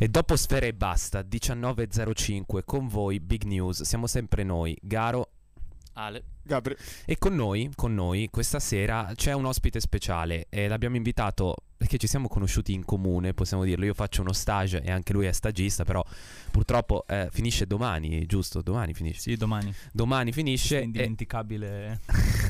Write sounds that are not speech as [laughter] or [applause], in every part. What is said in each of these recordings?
E dopo Sfere e Basta, 19.05, con voi Big News, siamo sempre noi, Garo Ale. Gabri. e con noi, con noi questa sera c'è un ospite speciale e l'abbiamo invitato perché ci siamo conosciuti in comune, possiamo dirlo, io faccio uno stage e anche lui è stagista, però purtroppo eh, finisce domani, giusto? Domani finisce. Sì, domani. Domani finisce È e indimenticabile.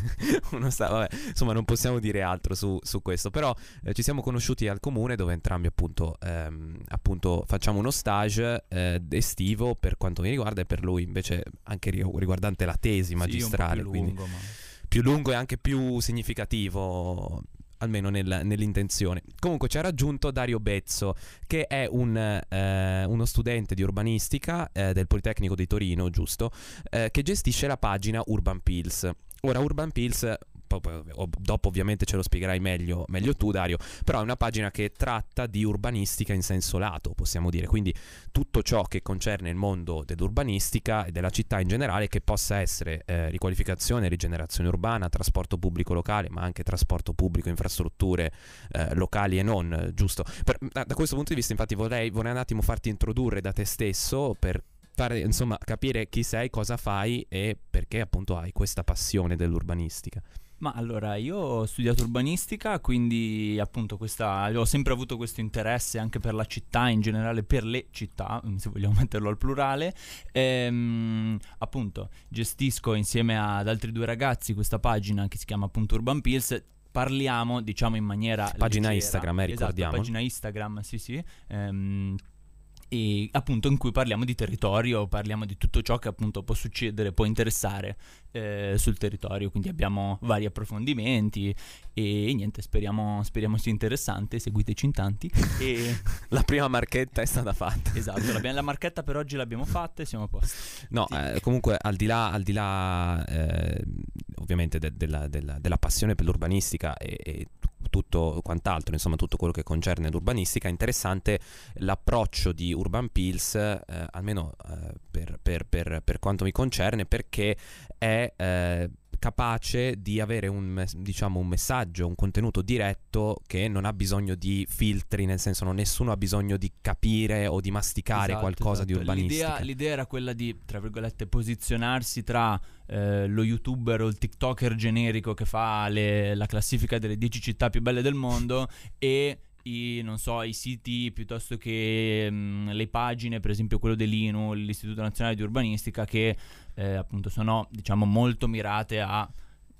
[laughs] uno sta, vabbè, insomma non possiamo dire altro su, su questo, però eh, ci siamo conosciuti al comune dove entrambi appunto, ehm, appunto facciamo uno stage eh, estivo per quanto mi riguarda e per lui invece anche ri- riguardante la tesi magistrale, Sì, più quindi lungo, ma... più lungo e anche più significativo almeno nel- nell'intenzione. Comunque ci ha raggiunto Dario Bezzo, che è un, eh, uno studente di urbanistica eh, del Politecnico di Torino, giusto? Eh, che gestisce la pagina Urban Pills. Ora, Urban Pills, dopo ovviamente ce lo spiegherai meglio, meglio tu Dario, però è una pagina che tratta di urbanistica in senso lato, possiamo dire, quindi tutto ciò che concerne il mondo dell'urbanistica e della città in generale, che possa essere eh, riqualificazione, rigenerazione urbana, trasporto pubblico locale, ma anche trasporto pubblico, infrastrutture eh, locali e non, giusto? Per- da, da questo punto di vista, infatti, vorrei, vorrei un attimo farti introdurre da te stesso per fare, insomma, capire chi sei, cosa fai e perché appunto hai questa passione dell'urbanistica. Ma allora, io ho studiato urbanistica, quindi appunto questa, ho sempre avuto questo interesse anche per la città, in generale per le città, se vogliamo [laughs] metterlo al plurale. Ehm, appunto, gestisco insieme ad altri due ragazzi questa pagina che si chiama appunto Urban Pills. Parliamo, diciamo, in maniera Pagina leggera. Instagram, eh, Esatto, ricordiamo. pagina Instagram, sì sì. Ehm, e appunto in cui parliamo di territorio, parliamo di tutto ciò che appunto può succedere, può interessare eh, sul territorio, quindi abbiamo vari approfondimenti e, niente, speriamo, speriamo sia interessante, seguiteci in tanti [laughs] e La prima marchetta è stata fatta. esatto, la marchetta per oggi l'abbiamo fatta e siamo a posto. No, Sì. eh, comunque al di là, al di là eh, ovviamente de- della, della- della passione per l'urbanistica e, e tutto quant'altro, insomma tutto quello che concerne l'urbanistica, è interessante l'approccio di Urban Pills, eh, almeno eh, per, per- per- per quanto mi concerne, perché è eh, capace di avere un, diciamo, un messaggio, un contenuto diretto che non ha bisogno di filtri, nel senso non nessuno ha bisogno di capire o di masticare Esatto, qualcosa di esatto. urbanistica. L'idea, l'idea era quella di, tra virgolette, posizionarsi tra eh, lo youtuber o il tiktoker generico che fa le- la classifica delle 10 città più belle del mondo e i, non so, i siti piuttosto che mm, le pagine, per esempio quello dell'INU, l'Istituto Nazionale di Urbanistica, che eh, appunto sono, diciamo, molto mirate a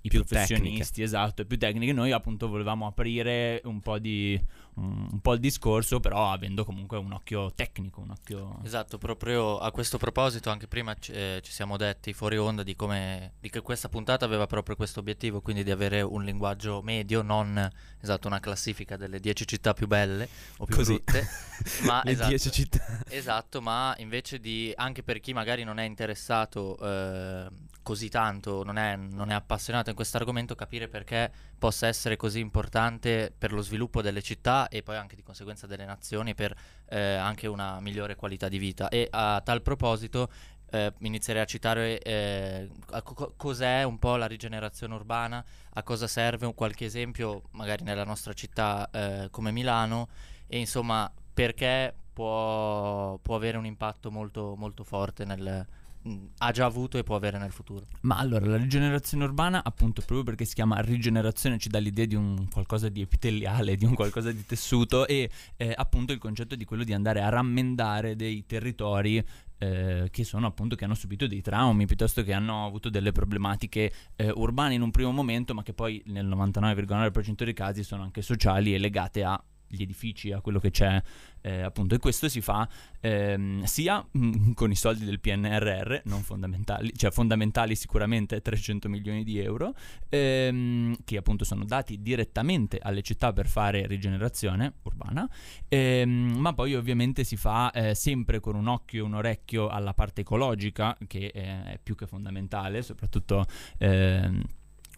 i Più professionisti, esatto, e più tecniche. Noi appunto volevamo aprire un po' di un, un po' il discorso, però avendo comunque un occhio tecnico, un occhio Esatto, proprio a questo proposito anche prima ci, eh, ci siamo detti fuori onda di come di che questa puntata aveva proprio questo obiettivo, quindi di avere un linguaggio medio, non esatto una classifica delle 10 città più belle o più Così. brutte, [laughs] ma Le esatto, 10 città. Esatto, ma invece di anche per chi magari non è interessato eh, così tanto, non è, non è appassionato in questo argomento, capire perché possa essere così importante per lo sviluppo delle città e poi anche di conseguenza delle nazioni per eh, anche una migliore qualità di vita. E a tal proposito eh, inizierei a citare eh, a co- cos'è un po' la rigenerazione urbana, a cosa serve, un qualche esempio magari nella nostra città eh, come Milano e insomma perché può, può avere un impatto molto, molto forte nel... mh, ha già avuto e può avere nel futuro. Ma allora, la rigenerazione urbana, appunto, proprio perché si chiama rigenerazione, ci dà l'idea di un qualcosa di epiteliale, di un qualcosa di tessuto e eh, appunto il concetto di quello di andare a rammendare dei territori eh, che sono appunto che hanno subito dei traumi piuttosto che hanno avuto delle problematiche eh, urbane in un primo momento, ma che poi nel 99,9% dei casi sono anche sociali e legate a gli edifici, a quello che c'è eh, appunto. E questo si fa ehm, sia mm, con i soldi del PNRR, non fondamentali, cioè fondamentali sicuramente 300 milioni di euro, ehm, che appunto sono dati direttamente alle città per fare rigenerazione urbana, ehm, ma poi ovviamente si fa eh, sempre con un occhio e un orecchio alla parte ecologica, che eh, è più che fondamentale, soprattutto... ehm,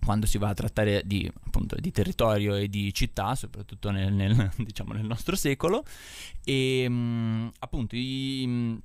quando si va a trattare di, appunto, di territorio e di città, soprattutto nel, nel, [laughs] diciamo, nel nostro secolo, e mh, appunto i, mh,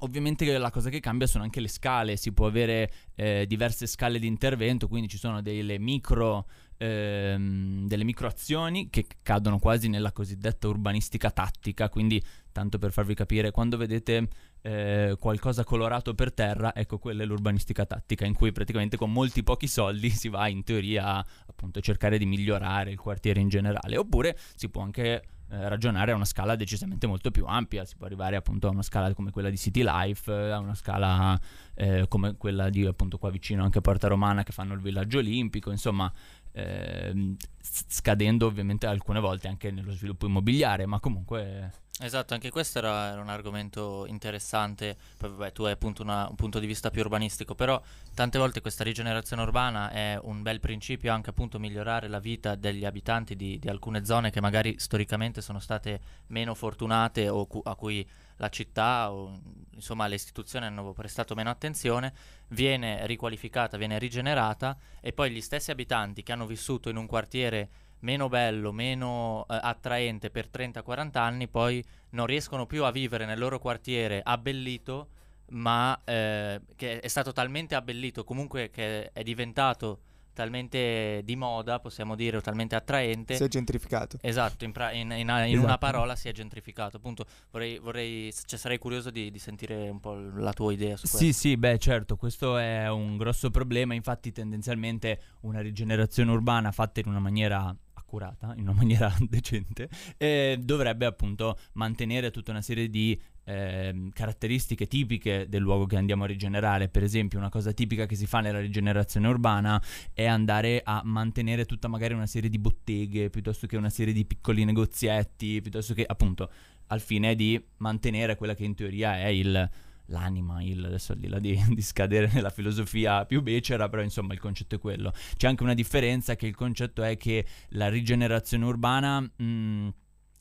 Ovviamente la cosa che cambia sono anche le scale, si può avere eh, diverse scale di intervento, quindi ci sono delle micro, ehm, delle micro azioni che cadono quasi nella cosiddetta urbanistica tattica, quindi tanto per farvi capire, quando vedete eh, qualcosa colorato per terra, ecco quella è l'urbanistica tattica, in cui praticamente con molti pochi soldi si va in teoria a appunto cercare di migliorare il quartiere in generale, oppure si può anche eh, ragionare a una scala decisamente molto più ampia, si può arrivare appunto a una scala come quella di City Life, a una scala eh, come quella di appunto qua vicino anche Porta Romana che fanno il villaggio olimpico, insomma ehm, scadendo ovviamente alcune volte anche nello sviluppo immobiliare, ma comunque... Esatto, anche questo era, era un argomento interessante, poi vabbè tu hai appunto una, un punto di vista più urbanistico, però tante volte questa rigenerazione urbana è un bel principio anche appunto migliorare la vita degli abitanti di, di alcune zone che magari storicamente sono state meno fortunate o cu- a cui la città o insomma le istituzioni hanno prestato meno attenzione, viene riqualificata, viene rigenerata e poi gli stessi abitanti che hanno vissuto in un quartiere meno bello, meno eh, attraente per 30-40 anni, poi non riescono più a vivere nel loro quartiere abbellito, ma eh, che è stato talmente abbellito, comunque che è diventato talmente di moda, possiamo dire, o talmente attraente. Si è gentrificato. Esatto, in, pra- in, in, in esatto. una parola si è gentrificato. Appunto, vorrei, vorrei cioè, sarei curioso di, di, sentire un po' la tua idea su questo. Sì, sì, beh, certo, questo è un grosso problema. Infatti, tendenzialmente una rigenerazione urbana fatta in una maniera accurata, in una [laughs] maniera decente, eh, dovrebbe appunto mantenere tutta una serie di eh, caratteristiche tipiche del luogo che andiamo a rigenerare. Per esempio, una cosa tipica che si fa nella rigenerazione urbana è andare a mantenere tutta magari una serie di botteghe, piuttosto che una serie di piccoli negozietti, piuttosto che appunto al fine di mantenere quella che in teoria è il l'anima, il, adesso al di là di, [laughs] di, scadere nella filosofia più becera, però insomma il concetto è quello. C'è anche una differenza che il concetto è che la rigenerazione urbana... Mh, mm,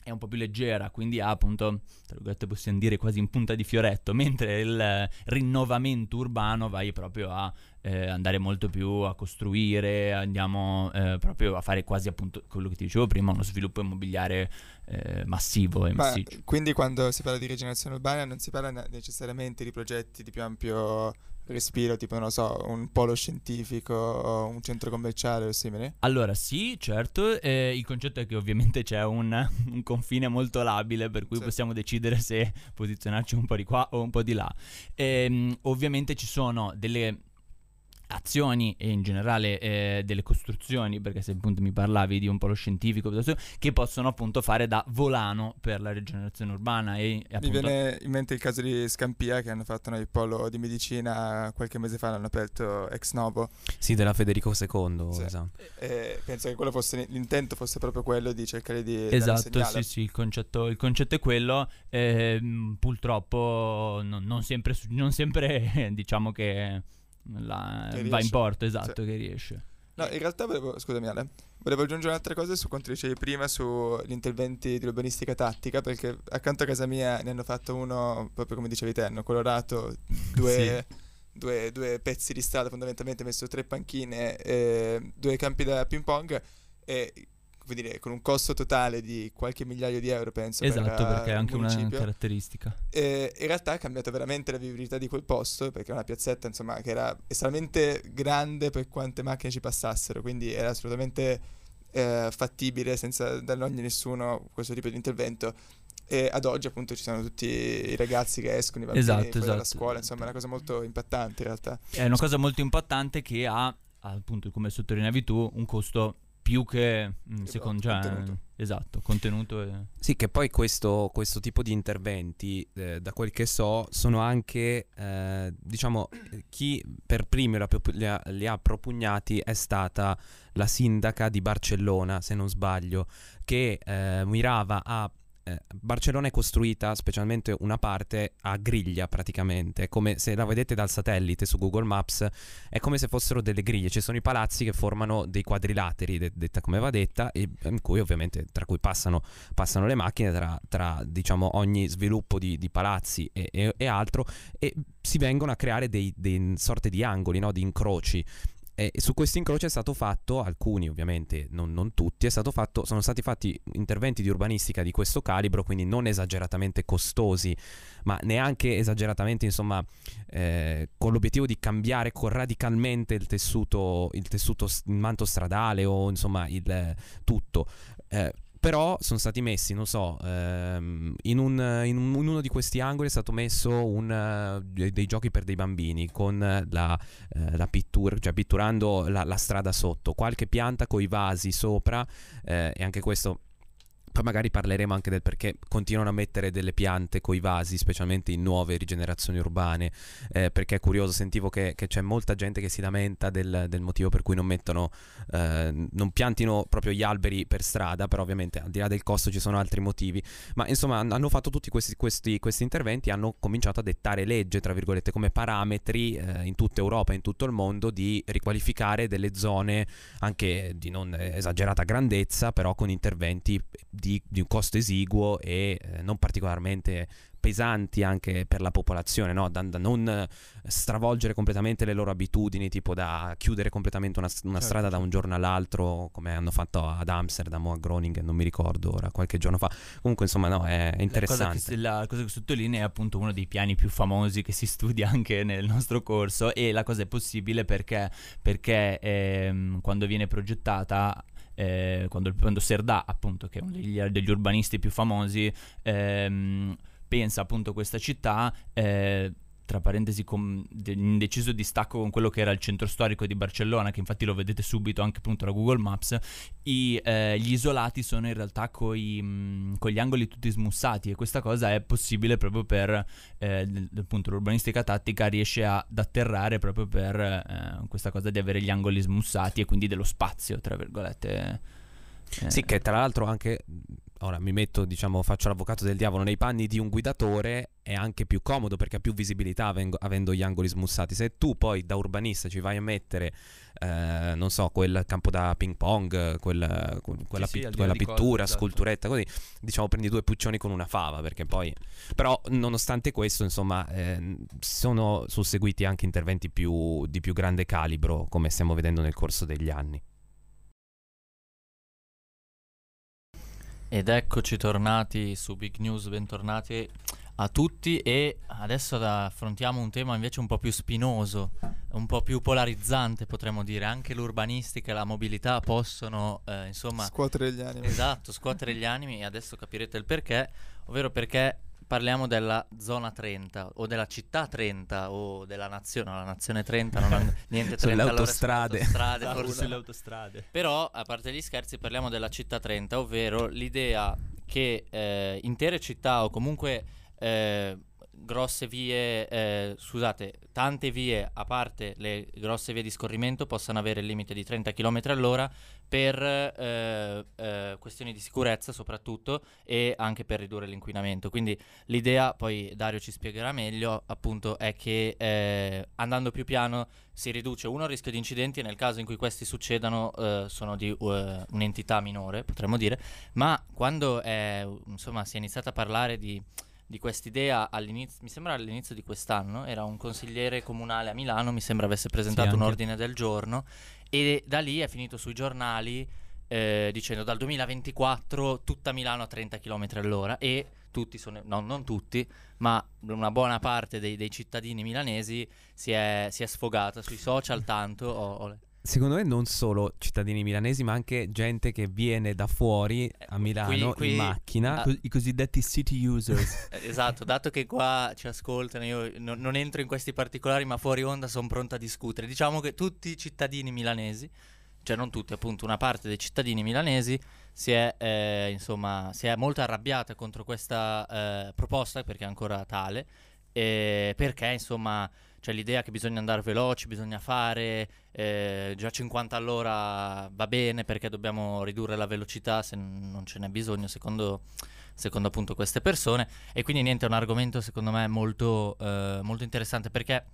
è un po' più leggera, quindi ha appunto, tra virgolette possiamo dire quasi in punta di fioretto, [laughs] mentre il rinnovamento urbano vai proprio a eh, andare molto più a costruire, andiamo eh, proprio a fare quasi appunto quello che ti dicevo prima, uno sviluppo immobiliare eh, massivo e Ma, massiccio. Quindi quando si parla di rigenerazione urbana non si parla necessariamente di progetti di più ampio respiro, tipo, non lo so, un polo scientifico, un centro commerciale o simile? Allora, sì, certo. Eh, il concetto è che ovviamente c'è un, un confine molto labile, per cui sì. possiamo decidere se posizionarci un po' di qua o un po' di là. E, ehm, ovviamente ci sono delle azioni e in generale eh, delle costruzioni, perché se appunto mi parlavi di un polo scientifico, che possono appunto fare da volano per la rigenerazione urbana. E, e appunto... Mi viene in mente il caso di Scampia che hanno fatto il polo di medicina qualche mese fa, l'hanno aperto ex novo. Sì, della Federico II, sì. esatto. E penso che fosse, l'intento fosse proprio quello di cercare di... Esatto, sì, sì, il concetto, il concetto è quello. Eh, purtroppo non, non sempre, non sempre [laughs] diciamo che la, va in porto, esatto, sì. che riesce. No, in realtà volevo, scusami Ale, volevo aggiungere un'altra cosa su quanto dicevi prima sugli interventi di urbanistica tattica, perché accanto a casa mia ne hanno fatto uno, proprio come dicevi te, hanno colorato due, sì. due, due pezzi di strada, fondamentalmente messo tre panchine, e due campi da ping pong e come dire, con un costo totale di qualche migliaio di euro, penso. Esatto, per, perché è anche una caratteristica. E in realtà ha cambiato veramente la vivibilità di quel posto, perché è una piazzetta, insomma, che era estremamente grande per quante macchine ci passassero, quindi era assolutamente eh, fattibile senza dargli nessuno questo tipo di intervento. E ad oggi appunto ci sono tutti i ragazzi che escono, i bambini esatto, esatto. dalla scuola, insomma è una cosa molto impattante in realtà. È una cosa molto impattante che ha, appunto come sottolineavi tu, un costo più che mm, secondo contenuto. esatto contenuto e... sì che poi questo, questo tipo di interventi eh, da quel che so sono anche eh, diciamo chi per primo li ha, li ha propugnati è stata la sindaca di Barcellona se non sbaglio che eh, mirava a eh, Barcellona è costruita, specialmente una parte, a griglia praticamente, come se la vedete dal satellite su Google Maps, è come se fossero delle griglie, ci sono i palazzi che formano dei quadrilateri, de- detta come va detta, e in cui ovviamente tra cui passano, passano le macchine tra, tra, diciamo ogni sviluppo di, di palazzi e, e, e, altro, e si vengono a creare dei, dei sorte di angoli, no? di incroci e su questi incroci è stato fatto, alcuni ovviamente, non, non tutti, fatto, sono stati fatti interventi di urbanistica di questo calibro, quindi non esageratamente costosi, ma neanche esageratamente, insomma, eh, con l'obiettivo di cambiare radicalmente il tessuto, il tessuto, il manto stradale o insomma il tutto. Eh, però sono stati messi, non so, ehm, in, un, in, un, in, uno di questi angoli è stato messo un, uh, dei giochi per dei bambini con la, uh, la pittura, cioè pitturando la, la, strada sotto, qualche pianta con i vasi sopra eh, e anche questo poi magari parleremo anche del perché continuano a mettere delle piante coi vasi, specialmente in nuove rigenerazioni urbane, eh, perché è curioso, sentivo che, che, c'è molta gente che si lamenta del, del motivo per cui non mettono, eh, non piantino proprio gli alberi per strada, però ovviamente al di là del costo ci sono altri motivi, ma insomma hanno fatto tutti questi, questi, questi interventi, hanno cominciato a dettare legge, tra virgolette, come parametri eh, in tutta Europa, in tutto il mondo, di riqualificare delle zone anche di non esagerata grandezza, però con interventi di, di un costo esiguo e eh, non particolarmente pesanti anche per la popolazione, no? da, da, non stravolgere completamente le loro abitudini, tipo da chiudere completamente una, una certo. strada da un giorno all'altro, come hanno fatto ad Amsterdam o a Groningen, non mi ricordo ora, qualche giorno fa. Comunque, insomma, no, è interessante. La cosa che, la cosa che sottolinea è appunto uno dei piani più famosi che si [laughs] studia anche nel nostro corso e la cosa è possibile perché, perché ehm, quando viene progettata eh, quando, quando Serdà, appunto, che è uno degli, degli urbanisti più famosi, ehm, pensa appunto a questa città. Eh, tra parentesi, con in deciso distacco con quello che era il centro storico di Barcellona, che infatti lo vedete subito anche appunto da Google Maps, i, eh, gli isolati sono in realtà con gli angoli tutti smussati e questa cosa è possibile proprio per, eh, appunto, l'urbanistica tattica riesce ad atterrare proprio per eh, questa cosa di avere gli angoli smussati e quindi dello spazio, tra virgolette. Eh. Sì, che tra l'altro anche ora mi metto, diciamo, faccio l'avvocato del diavolo nei panni di un guidatore, è anche più comodo perché ha più visibilità avendo, avendo gli angoli smussati. Se tu poi da urbanista ci vai a mettere, eh, non so, quel campo da ping pong, quel, quella, sì, pit- sì, quella pittura, esatto. sculturetta, così, diciamo, prendi due puccioni con una fava, perché poi... Però, nonostante questo, insomma, eh, sono susseguiti anche interventi più, di più grande calibro, come stiamo vedendo nel corso degli anni. Ed eccoci tornati su Big News, bentornati a tutti e adesso affrontiamo un tema invece un po' più spinoso, un po' più polarizzante potremmo dire, anche l'urbanistica e la mobilità possono eh, insomma... Scuotere gli animi. Esatto, scuotere gli animi e adesso capirete il perché, ovvero perché parliamo della zona 30 o della città 30 o della nazione, no, la nazione 30 non ha [laughs] niente 30 sulle autostrade, autostrade [laughs] forse. sulle autostrade. Però a parte gli scherzi parliamo della città 30, ovvero l'idea che eh, intere città o comunque eh, grosse vie, eh, scusate, tante vie a parte le grosse vie di scorrimento possano avere il limite di 30 km all'ora per eh, eh, questioni di sicurezza soprattutto e anche per ridurre l'inquinamento. Quindi l'idea, poi Dario ci spiegherà meglio, appunto è che eh, andando più piano si riduce uno il rischio di incidenti e nel caso in cui questi succedano eh, sono di uh, un'entità minore, potremmo dire, ma quando insomma, si è iniziato a parlare di di quest'idea all'inizio, mi sembra all'inizio di quest'anno, era un consigliere comunale a Milano, mi sembra avesse presentato sì, un ordine del giorno e da lì è finito sui giornali eh, dicendo dal 2024 tutta Milano a 30 km all'ora e tutti, sono, no, non tutti, ma una buona parte dei, dei cittadini milanesi si è, si è, sfogata sui social tanto. Oh, oh secondo me non solo cittadini milanesi, ma anche gente che viene da fuori a Milano qui, qui, in macchina, ah, i cosiddetti city users. [laughs] esatto, dato che qua ci ascoltano, io no, non entro in questi particolari, ma fuori onda sono pronto a discutere. Diciamo che tutti i cittadini milanesi, cioè non tutti, appunto, una parte dei cittadini milanesi si è, eh, insomma, si è molto arrabbiata contro questa eh, proposta, perché è ancora tale, eh, perché insomma c'è l'idea che bisogna andare veloci, bisogna fare eh, già 50 all'ora va bene perché dobbiamo ridurre la velocità se non ce n'è bisogno secondo, secondo appunto queste persone. E quindi niente è un argomento secondo me molto, eh, molto interessante perché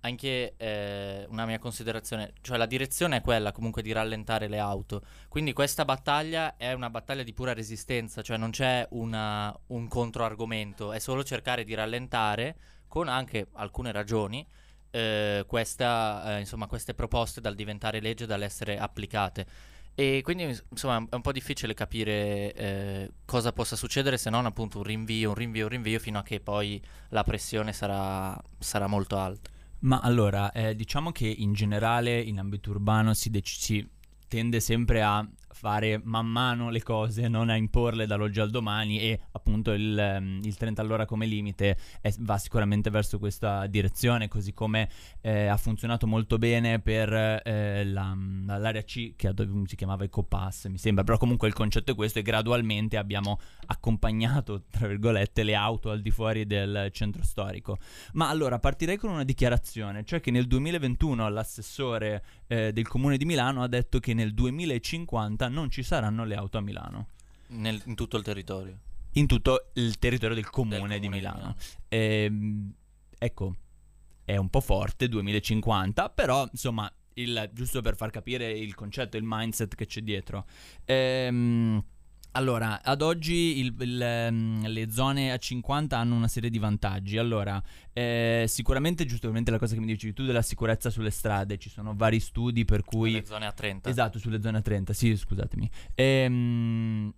anche eh, una mia considerazione, cioè la direzione è quella comunque di rallentare le auto, quindi questa battaglia è una battaglia di pura resistenza, cioè non c'è una, un controargomento, è solo cercare di rallentare con anche alcune ragioni eh, questa, eh, insomma, queste proposte dal diventare legge, dall'essere applicate. E quindi insomma è un po' difficile capire eh, cosa possa succedere se non appunto un rinvio, un rinvio, un rinvio fino a che poi la pressione sarà, sarà molto alta. Ma allora, eh, diciamo che in generale in ambito urbano si, dec- si tende sempre a fare man mano le cose, non a imporle dall'oggi al domani e appunto il, ehm, il 30 all'ora come limite è- va sicuramente verso questa direzione, così come eh, ha funzionato molto bene per eh, la- l'area C che ad- si chiamava EcoPass, mi sembra, però comunque il concetto è questo e gradualmente abbiamo accompagnato, tra virgolette, le auto al di fuori del centro storico. Ma allora partirei con una dichiarazione, cioè che nel 2021 l'assessore eh, del comune di Milano ha detto che nel 2050 non ci saranno le auto a Milano. Nel- in tutto il territorio. In tutto il territorio del comune, Del di comune Milano. Ehm, ecco, è un po' forte 2050, però insomma, il- giusto per far capire il concetto, il mindset che c'è dietro. Ehm, allora, ad oggi il- il, ehm, le zone a 50 hanno una serie di vantaggi. Allora, eh, sicuramente, giustamente la cosa che mi dici tu della sicurezza sulle strade, ci sono vari studi per cui... Le zone a 30. Esatto, sulle zone a 30, sì, scusatemi. Ehm,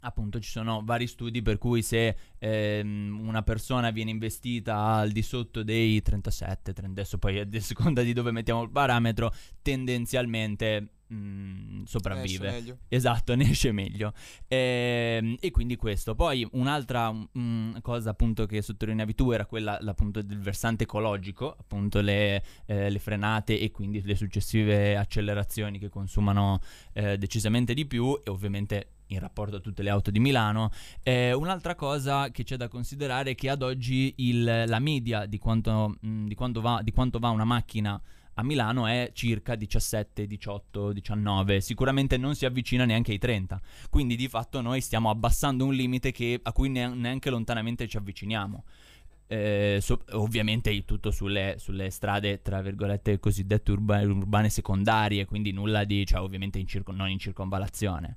appunto, ci sono vari studi per cui se ehm, una persona viene investita al di sotto dei 37, 30, adesso poi [laughs] a seconda di dove mettiamo il parametro, tendenzialmente mm, sopravvive. Esce meglio. Esatto, [laughs] ne esce meglio. Ehm, e quindi questo. Poi un'altra mm, cosa appunto che sottolineavi tu era quella appunto del versante ecologico, appunto le, eh, le frenate e quindi le successive accelerazioni che consumano eh, decisamente di più e ovviamente in rapporto a tutte le auto di Milano. Eh, un'altra cosa che c'è da considerare è che ad oggi il- la media di quanto, mm, di quanto va, di quanto va una macchina a Milano è circa 17, 18, 19, sicuramente non si avvicina neanche ai 30, quindi di fatto noi stiamo abbassando un limite che- a cui ne- neanche lontanamente ci avviciniamo. Eh, so- ovviamente il tutto sulle, sulle strade, tra virgolette, cosiddette urba- urbane secondarie, quindi nulla di, cioè ovviamente in circo- non in circonvalazione.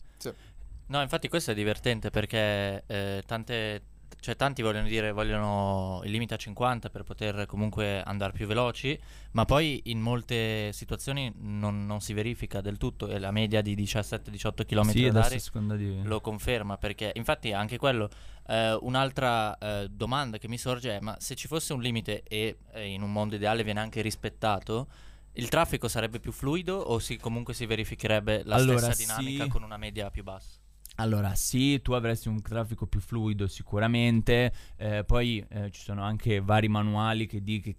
No, infatti questo è divertente perché eh, tante, cioè, tanti vogliono dire vogliono il limite a 50 per poter comunque andare più veloci, ma poi in molte situazioni non, non si verifica del tutto e la media di 17-18 km sì, orari lo conferma perché infatti anche quello eh, un'altra eh, domanda che mi sorge è ma se ci fosse un limite e eh, in un mondo ideale viene anche rispettato il traffico sarebbe più fluido o si, comunque si verificherebbe la Allora, stessa dinamica sì. con una media più bassa? Allora, sì, tu avresti un traffico più fluido sicuramente, eh, poi eh, ci sono anche vari manuali che, di- che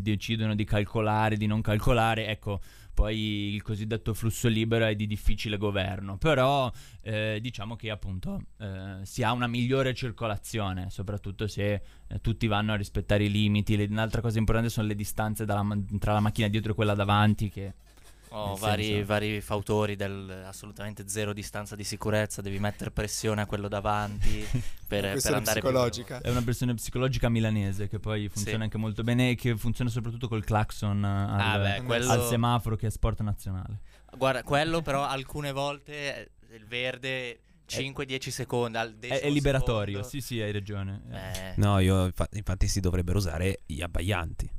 decidono di calcolare, di non calcolare, ecco, poi il cosiddetto flusso libero è di difficile governo, però eh, diciamo che appunto eh, si ha una migliore circolazione, soprattutto se eh, tutti vanno a rispettare i limiti. Le- un'altra cosa importante sono le distanze dalla tra la macchina dietro e quella davanti che... O Nel vari, senso- vari fautori del assolutamente zero distanza di sicurezza, devi mettere pressione a quello davanti [laughs] per, per andare più psicologica. È una pressione psicologica milanese che poi funziona Sì. anche molto bene e che funziona soprattutto col clacson eh, al, Ah, beh, quello, al semaforo che è sport nazionale. guarda, quello [laughs] però alcune volte eh, il verde 5-10 secondi al È, liberatorio, secondo, sì sì, hai ragione. eh, No, io infa- infatti si dovrebbero usare gli abbaglianti.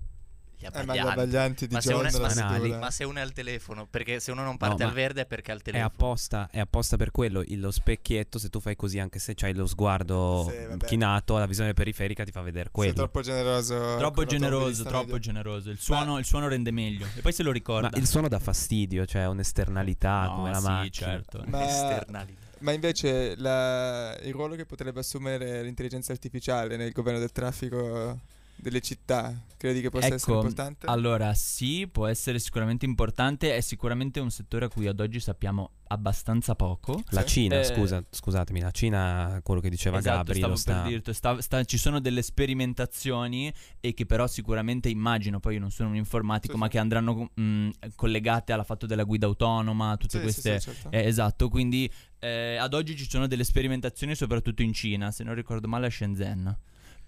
Gli Eh, ma gli abbaglianti. abbaglianti di Ma se, è, la ma- se uno è al telefono, perché se uno non parte No, al verde è perché è al È telefono. apposta, è apposta per quello. il- Lo specchietto, se tu fai così, anche se c'hai lo sguardo Sì, chinato, la visione periferica ti fa vedere Sei quello. troppo generoso. Troppo generoso, troppo media. generoso. Il suono, il suono rende meglio. E poi se lo ricorda. Ma il suono dà fastidio, cioè un'esternalità No, come la sì, macchina. certo. Ma- Esternalità. Ma invece la- il ruolo che potrebbe assumere l'intelligenza artificiale nel governo del traffico delle città, credi che possa essere Ecco, importante? Allora, sì, può essere sicuramente importante. È sicuramente un settore a cui ad oggi sappiamo abbastanza poco. La Sì. Cina, Eh, scusa, scusatemi, la Cina, quello che diceva Esatto, Gabri, stavo sta... per dirti, sta- sta- ci sono delle sperimentazioni e che però sicuramente immagino, poi io non sono un informatico, Sì, ma sì. che andranno mh, collegate alla fatto della guida autonoma, tutte Sì, queste... sì, sì, certo. Eh, esatto, quindi eh, ad oggi ci sono delle sperimentazioni soprattutto in Cina, se non ricordo male a Shenzhen.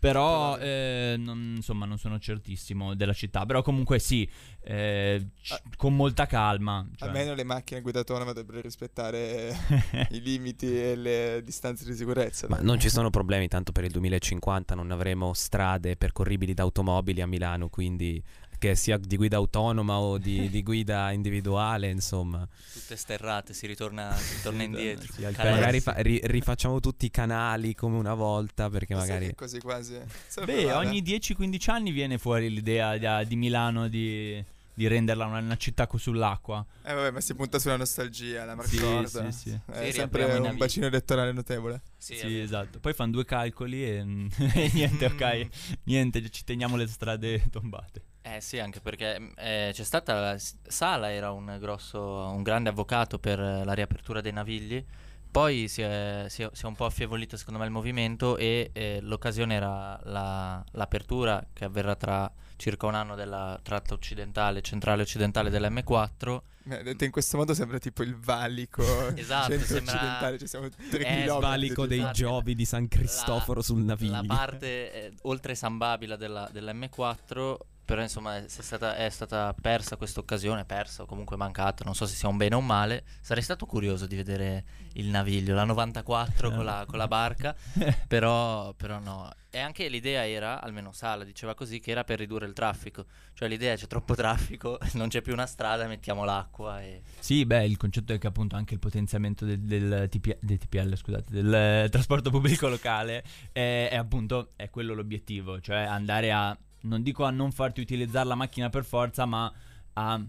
Però, eh, non, insomma, non sono certissimo della città. Però comunque sì, eh, c- Ah. con molta calma. cioè. Almeno le macchine guida autonoma dovrebbero rispettare [laughs] i limiti e le distanze di sicurezza. Ma non ci sono problemi, tanto per il 2050 non avremo strade percorribili da automobili a Milano, quindi che sia di guida autonoma o di, di guida individuale, insomma. Tutte sterrate, si ritorna, si torna indietro. Sì, Magari fa- ri- rifacciamo tutti i canali come una volta, perché magari... così quasi. Sarebbe Beh, male. ogni 10-15 anni viene fuori l'idea di, di Milano di di renderla una, una città sull'acqua. Eh vabbè, ma si punta sulla nostalgia, la Sì, Marcorda. sì, sì. È Sì, sempre un navigli. bacino elettorale notevole. Sì, Sì, esatto. Poi fanno due calcoli e, [laughs] e niente, ok. Niente, ci teniamo le strade tombate. Eh sì, anche perché mh, eh, c'è stata Sala era un grosso, un grande avvocato per eh, la riapertura dei navigli. Poi si è, si è- si è un po' affievolito secondo me il movimento e eh, l'occasione era la- l'apertura che avverrà tra circa un anno della tratta occidentale, centrale occidentale dell'M4. Eh, Detto in questo modo sembra tipo il valico [laughs] Esatto, sembra- occidentale, ci siamo 3 Eh, chilometri. Valico dei Esatto. Giovi di San Cristoforo sul naviglio. La parte eh, oltre San Babila della, dell'M4, però insomma è, è stata, è stata persa questa occasione, persa o comunque mancata, non so se sia un bene o un male. Sarei stato curioso di vedere il naviglio, la 94 con la, con la barca, [laughs] però, però no. E anche l'idea era, almeno Sala diceva così, che era per ridurre il traffico. Cioè l'idea è c'è troppo traffico, [laughs] non c'è più una strada, mettiamo l'acqua e... Sì, beh, il concetto è che appunto anche il potenziamento del, del, TP del TPL, scusate, del eh, trasporto pubblico locale è, è appunto è quello l'obiettivo, cioè andare a, non dico a non farti utilizzare la macchina per forza, ma a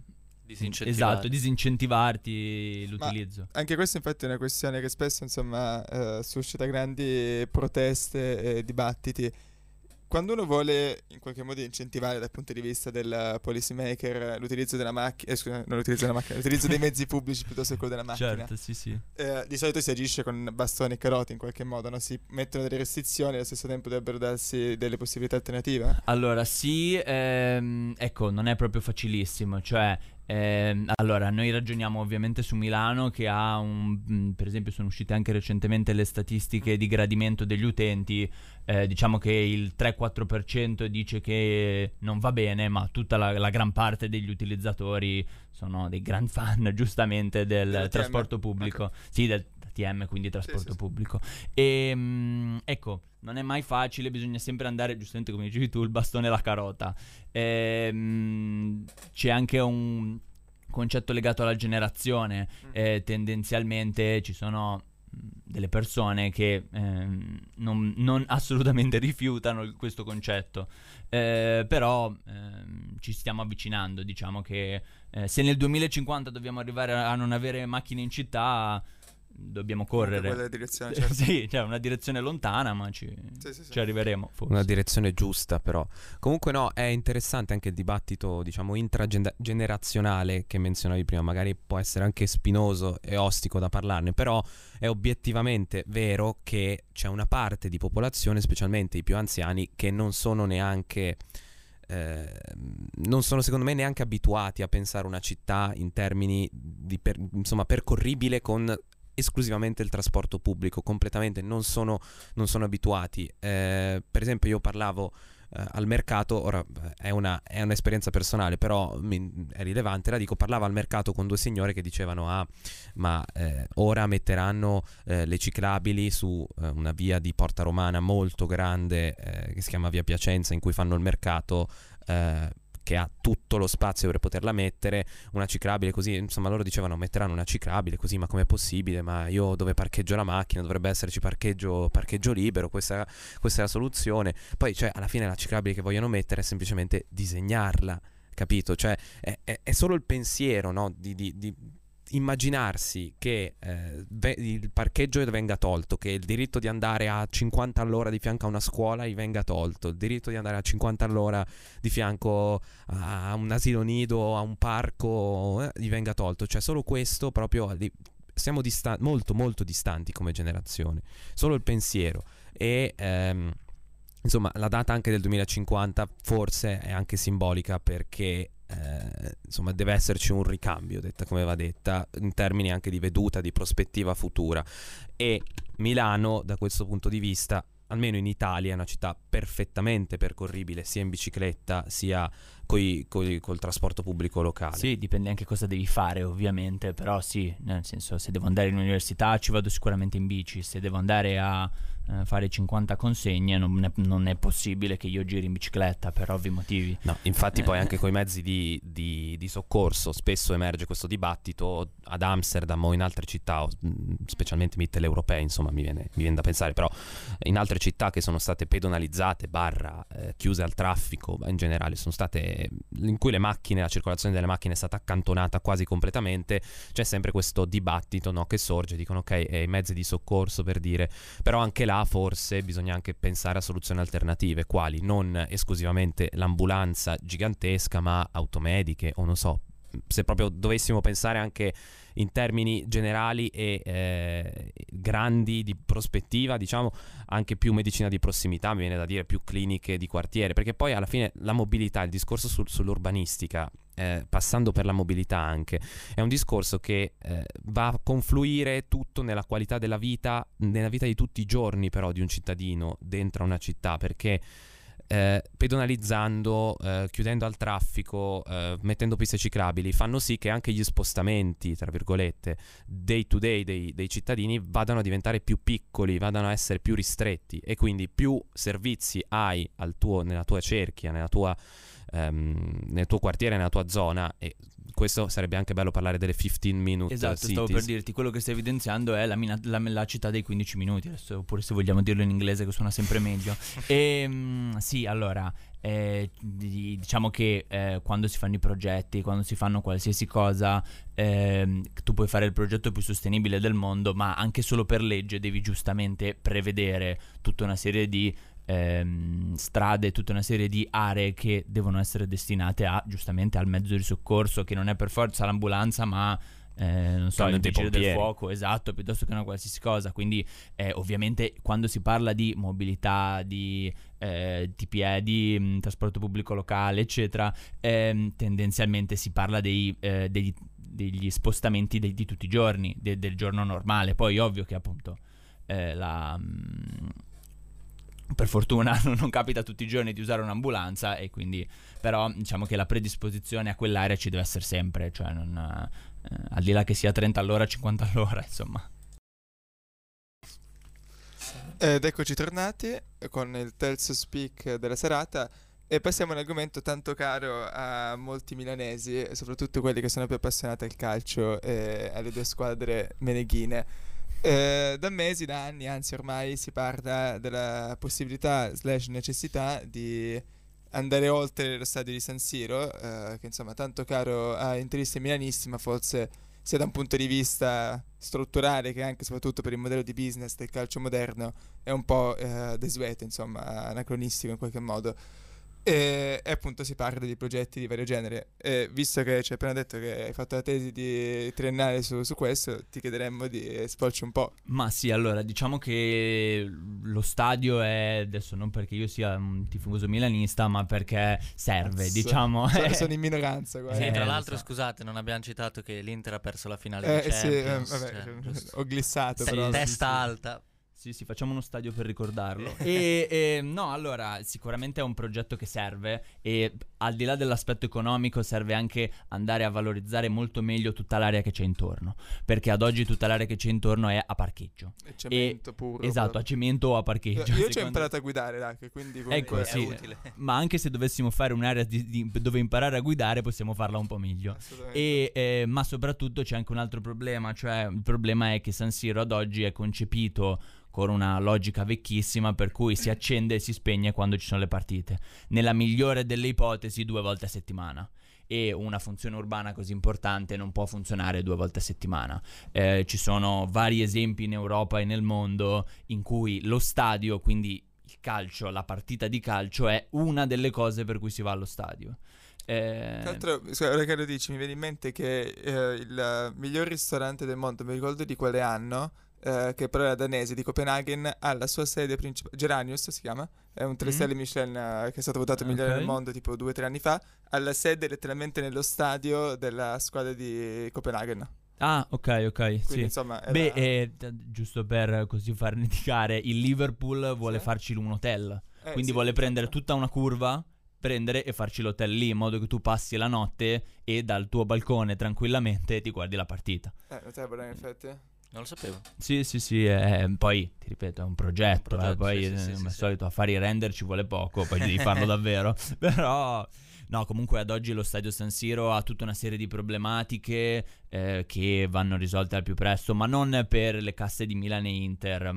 Disincentivare. esatto, disincentivarti l'utilizzo. Anche questa infatti è una questione che spesso insomma eh, suscita grandi proteste e dibattiti. Quando uno vuole in qualche modo incentivare dal punto di vista del policy maker l'utilizzo della macchina, eh, scusa, non l'utilizzo della macchina, l'utilizzo dei mezzi pubblici piuttosto che quello della macchina, Certo, sì, sì. eh, di solito si agisce con bastoni e carote in qualche modo, no? si mettono delle restrizioni e allo stesso tempo dovrebbero darsi delle possibilità alternative. Allora, sì, ehm, ecco, non è proprio facilissimo, cioè, ehm, allora, noi ragioniamo ovviamente su Milano che ha un, mh, per esempio sono uscite anche recentemente le statistiche di gradimento degli utenti, eh, diciamo che il 3-4% dice che non va bene, ma tutta la, la gran parte degli utilizzatori sono dei gran fan, [laughs] giustamente, del trasporto pubblico, sì, del TM, quindi trasporto sì, pubblico. E mh, ecco, non è mai facile, bisogna sempre andare, giustamente come dicevi tu, il bastone e la carota. Ehm, c'è anche un concetto legato alla generazione. Eh, tendenzialmente ci sono mh, delle persone che ehm, non, non [laughs] assolutamente rifiutano il- questo concetto. Eh, però ehm, ci stiamo avvicinando. Diciamo che eh, se nel 2050 dobbiamo arrivare a a non avere macchine in città, dobbiamo correre. Quella direzione, [laughs] certo. sì, cioè una direzione lontana, ma ci, Sì, sì, sì. ci arriveremo. Forse. Una direzione giusta, però. Comunque, no, è interessante anche il dibattito, diciamo, intragenerazionale che menzionavi prima. Magari può essere anche spinoso e ostico da parlarne, però è obiettivamente vero che c'è una parte di popolazione, specialmente i più anziani, che non sono neanche. eh, non sono secondo me neanche abituati a pensare una città in termini di per- insomma percorribile con esclusivamente il trasporto pubblico completamente non sono non sono abituati. Eh, per esempio, io parlavo eh, al mercato, ora eh, è, una, è un'esperienza personale, però mi- è rilevante. La dico, parlavo al mercato con due signore che dicevano: Ah, ma eh, ora metteranno eh, le ciclabili su eh, una via di Porta Romana molto grande che si chiama Via Piacenza, in cui fanno il mercato. Che ha tutto lo spazio per poterla mettere, una ciclabile così, insomma loro dicevano metteranno una ciclabile così, ma com'è possibile? Ma io dove parcheggio la macchina dovrebbe esserci parcheggio, parcheggio libero, questa, questa è la soluzione. Poi cioè alla fine la ciclabile che vogliono mettere è semplicemente disegnarla, capito? Cioè è, è- è solo il pensiero, no? Di, di- di immaginarsi che eh, il parcheggio venga tolto, che il diritto di andare a 50 all'ora di fianco a una scuola gli venga tolto, il diritto di andare a 50 all'ora di fianco a un asilo nido, a un parco, eh, gli venga tolto. Cioè solo questo proprio... siamo distan- molto molto distanti come generazione. Solo il pensiero. E... ehm, Insomma, la data anche del 2050 forse è anche simbolica perché eh, insomma deve esserci un ricambio, detta come va detta, in termini anche di veduta, di prospettiva futura. E Milano, da questo punto di vista, almeno in Italia, è una città perfettamente percorribile sia in bicicletta sia coi- coi- col trasporto pubblico locale. Sì, dipende anche cosa devi fare, ovviamente, però sì, nel senso, se devo andare in università ci vado sicuramente in bici, se devo andare a eh, fare 50 consegne non è, non è possibile che io giri in bicicletta per ovvi motivi. No, infatti poi Eh. anche con i mezzi di, di- di soccorso spesso emerge questo dibattito ad Amsterdam o in altre città, mh, specialmente mitteleuropee, insomma mi viene, mi viene da pensare, però in altre città che sono state pedonalizzate, barra, eh, chiuse al traffico, in generale sono state, in cui le macchine, la circolazione delle macchine è stata accantonata quasi completamente, c'è sempre questo dibattito no, che sorge, dicono ok, i mezzi di soccorso per dire, però anche là forse bisogna anche pensare a soluzioni alternative, quali non esclusivamente l'ambulanza gigantesca, ma automediche o non so, se proprio dovessimo pensare anche in termini generali e eh, grandi di prospettiva, diciamo anche più medicina di prossimità, mi viene da dire più cliniche di quartiere, perché poi alla fine la mobilità, il discorso sul- sull'urbanistica, eh, passando per la mobilità anche, è un discorso che eh, va a confluire tutto nella qualità della vita, nella vita di tutti i giorni però di un cittadino dentro una città, perché eh, pedonalizzando, eh, chiudendo al traffico, eh, mettendo piste ciclabili, fanno sì che anche gli spostamenti, tra virgolette, day to day dei, dei cittadini vadano a diventare più piccoli, vadano a essere più ristretti e quindi più servizi hai tuo, nella tua cerchia, nella tua, ehm, nel tuo quartiere, nella tua zona e questo sarebbe anche bello parlare delle 15 minute Esatto, cities. stavo per dirti, quello che stai evidenziando è la, mina- la- la città dei 15 minuti, adesso, oppure se vogliamo dirlo in inglese che suona sempre meglio. [laughs] e mm, sì, allora, eh, di- diciamo che eh, quando si fanno i progetti, quando si fanno qualsiasi cosa, ehm, tu puoi fare il progetto più sostenibile del mondo, ma anche solo per legge devi giustamente prevedere tutta una serie di ehm, strade, tutta una serie di aree che devono essere destinate a giustamente al mezzo di soccorso, che non è per forza l'ambulanza, ma eh, non so, il vigile del fuoco, esatto, piuttosto che una qualsiasi cosa. Quindi, eh, ovviamente, quando si parla di mobilità, di, eh, di piedi, mh, trasporto pubblico locale, eccetera, ehm, tendenzialmente si parla dei, eh, degli, degli spostamenti dei- di tutti i giorni, de- del giorno normale. Poi, ovvio che appunto eh, la. mh, per fortuna [laughs] non, capita tutti i giorni di usare un'ambulanza e quindi però diciamo che la predisposizione a quell'area ci deve essere sempre, cioè non, eh, al di là che sia 30 all'ora, 50 all'ora, insomma. Ed eccoci tornati con il terzo speak della serata e passiamo a un argomento tanto caro a molti milanesi, soprattutto quelli che sono più appassionati al calcio e alle due squadre meneghine. Eh, da mesi, da anni, anzi ormai si parla della possibilità slash necessità di andare oltre lo stadio di San Siro, eh, che insomma tanto caro a interisti milanisti, ma forse sia da un punto di vista strutturale che anche soprattutto per il modello di business del calcio moderno è un po' eh, desueto, insomma, anacronistico in qualche modo. E, e appunto si parla di progetti di vario genere. E visto che ci hai appena detto che hai fatto la tesi di triennale su, su questo, ti chiederemmo di esporci un po'. Ma sì, allora diciamo che lo stadio è adesso non perché io sia un tifoso milanista, ma perché serve, Cazzo. diciamo. Sono, [laughs] sono in minoranza, guarda. Sì, Eh, tra lo l'altro, so. scusate, non abbiamo citato che l'Inter ha perso la finale Eh di sì, eh, Champions. vabbè, cioè, giusto. ho glissato Te- però. testa sì. alta. Sì, sì, facciamo uno stadio per ricordarlo. [laughs] e, e, no, allora, sicuramente è un progetto che serve e al di là dell'aspetto economico serve anche andare a valorizzare molto meglio tutta l'area che c'è intorno, perché ad oggi tutta l'area che c'è intorno è a parcheggio. È cemento puro. Esatto, a cemento o a parcheggio. Io ci ho imparato a guidare, Rack, quindi Ecco, è sì. utile. [laughs] Ma anche se dovessimo fare un'area di- di- dove imparare a guidare, possiamo farla un po' meglio. E, eh, ma soprattutto c'è anche un altro problema, cioè il problema è che San Siro ad oggi è concepito con una logica vecchissima per cui si accende e si spegne quando ci sono le partite. Nella migliore delle ipotesi due volte a settimana. E una funzione urbana così importante non può funzionare due volte a settimana. Eh, ci sono vari esempi in Europa e nel mondo in cui lo stadio, quindi il calcio, la partita di calcio, è una delle cose per cui si va allo stadio. Eh, Tra l'altro, ora che dici, mi viene in mente che eh, il miglior ristorante del mondo, mi ricordo di quale anno, eh, che però era danese, di Copenaghen, ha la sua sede principale, Geranius si chiama, è un 3 Mm. stelle Michelin eh, che è stato votato migliore del mondo tipo due o tre anni fa, ha la sede letteralmente nello stadio della squadra di Copenaghen. Ah, ok, ok, Quindi sì. insomma... era- Beh, eh, giusto per così far indicare, il Liverpool vuole Sì. farci un hotel, eh, quindi sì, vuole prendere esatto. tutta una curva, prendere e farci l'hotel lì, in modo che tu passi la notte e dal tuo balcone tranquillamente ti guardi la partita. Eh, notevole in effetti. Non lo sapevo. Sì, sì, sì, eh, poi ti ripeto, è un progetto, Un progetto, eh, poi sì, sì, eh, sì, come al sì, solito a fare i render ci vuole poco, poi devi farlo [laughs] davvero, [laughs] però... No, comunque ad oggi lo stadio San Siro ha tutta una serie di problematiche eh, che vanno risolte al più presto, ma non per le casse di Milan e Inter,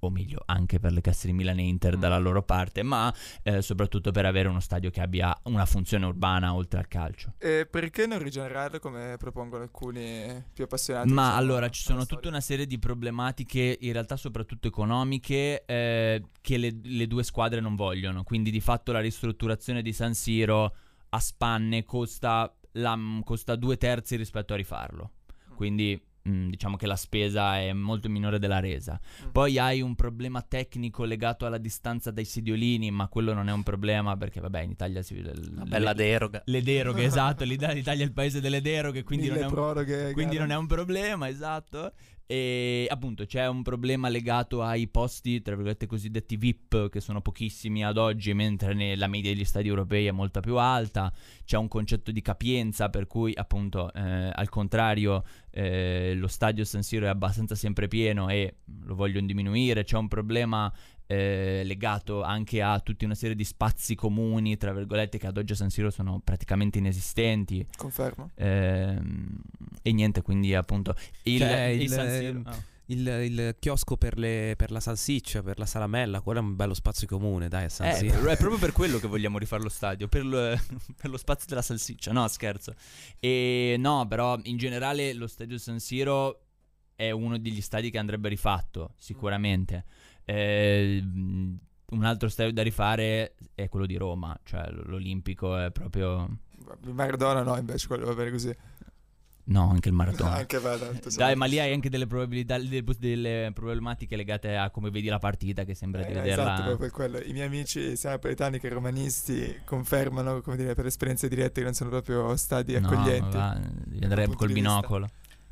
o meglio, anche per le casse di Milan e Inter Mm. dalla loro parte, ma eh, soprattutto per avere uno stadio che abbia una funzione urbana oltre al calcio. E perché non rigenerarlo come propongono alcuni più appassionati? Ma diciamo, allora ci sono tutta una serie di problematiche, in realtà soprattutto economiche, eh, che le, le due squadre non vogliono. Quindi di fatto la ristrutturazione di San Siro a spanne costa, la- costa due terzi rispetto a rifarlo. Quindi mh, diciamo che la spesa è molto minore della resa. Mm. Poi hai un problema tecnico legato alla distanza dai sediolini, ma quello non è un problema perché vabbè in Italia si... Una bella deroga. Le deroghe, [laughs] esatto, l'Italia è il paese delle deroghe, quindi non è un proroghe, quindi non è un problema, esatto. E appunto c'è un problema legato ai posti, tra virgolette, cosiddetti VIP, che sono pochissimi ad oggi, mentre la media degli stadi europei è molto più alta. C'è un concetto di capienza, per cui appunto eh, al contrario eh, lo stadio San Siro è abbastanza sempre pieno e lo vogliono diminuire. C'è un problema eh, legato anche a tutta una serie di spazi comuni, tra virgolette, che ad oggi a San Siro sono praticamente inesistenti. Confermo. Ehm, e niente, quindi appunto il, Cioè, il il- San Siro- ah. Il, il chiosco per, le- per la salsiccia, per la salamella, quello è un bello spazio comune, dai, a San Eh, Siro. è proprio per [laughs] quello che vogliamo rifare lo stadio, per, lo- [laughs] per lo spazio della salsiccia, no scherzo. E no, però in generale lo stadio San Siro è uno degli stadi che andrebbe rifatto, sicuramente. Eh, un altro stadio da rifare è quello di Roma, cioè l'Olimpico è proprio... Il Maradona no, invece quello va bene così. No, anche il Maratona. [laughs] Anche va tanto. Dai, ma lì hai anche delle probabilità, delle, delle problematiche legate a come vedi la partita, che sembra di Eh, vederla. Esatto, proprio quello. I miei amici sia napoletani che romanisti confermano, come dire, per esperienze dirette che non sono proprio stadi No, accoglienti. va, devi andare punto col di vista.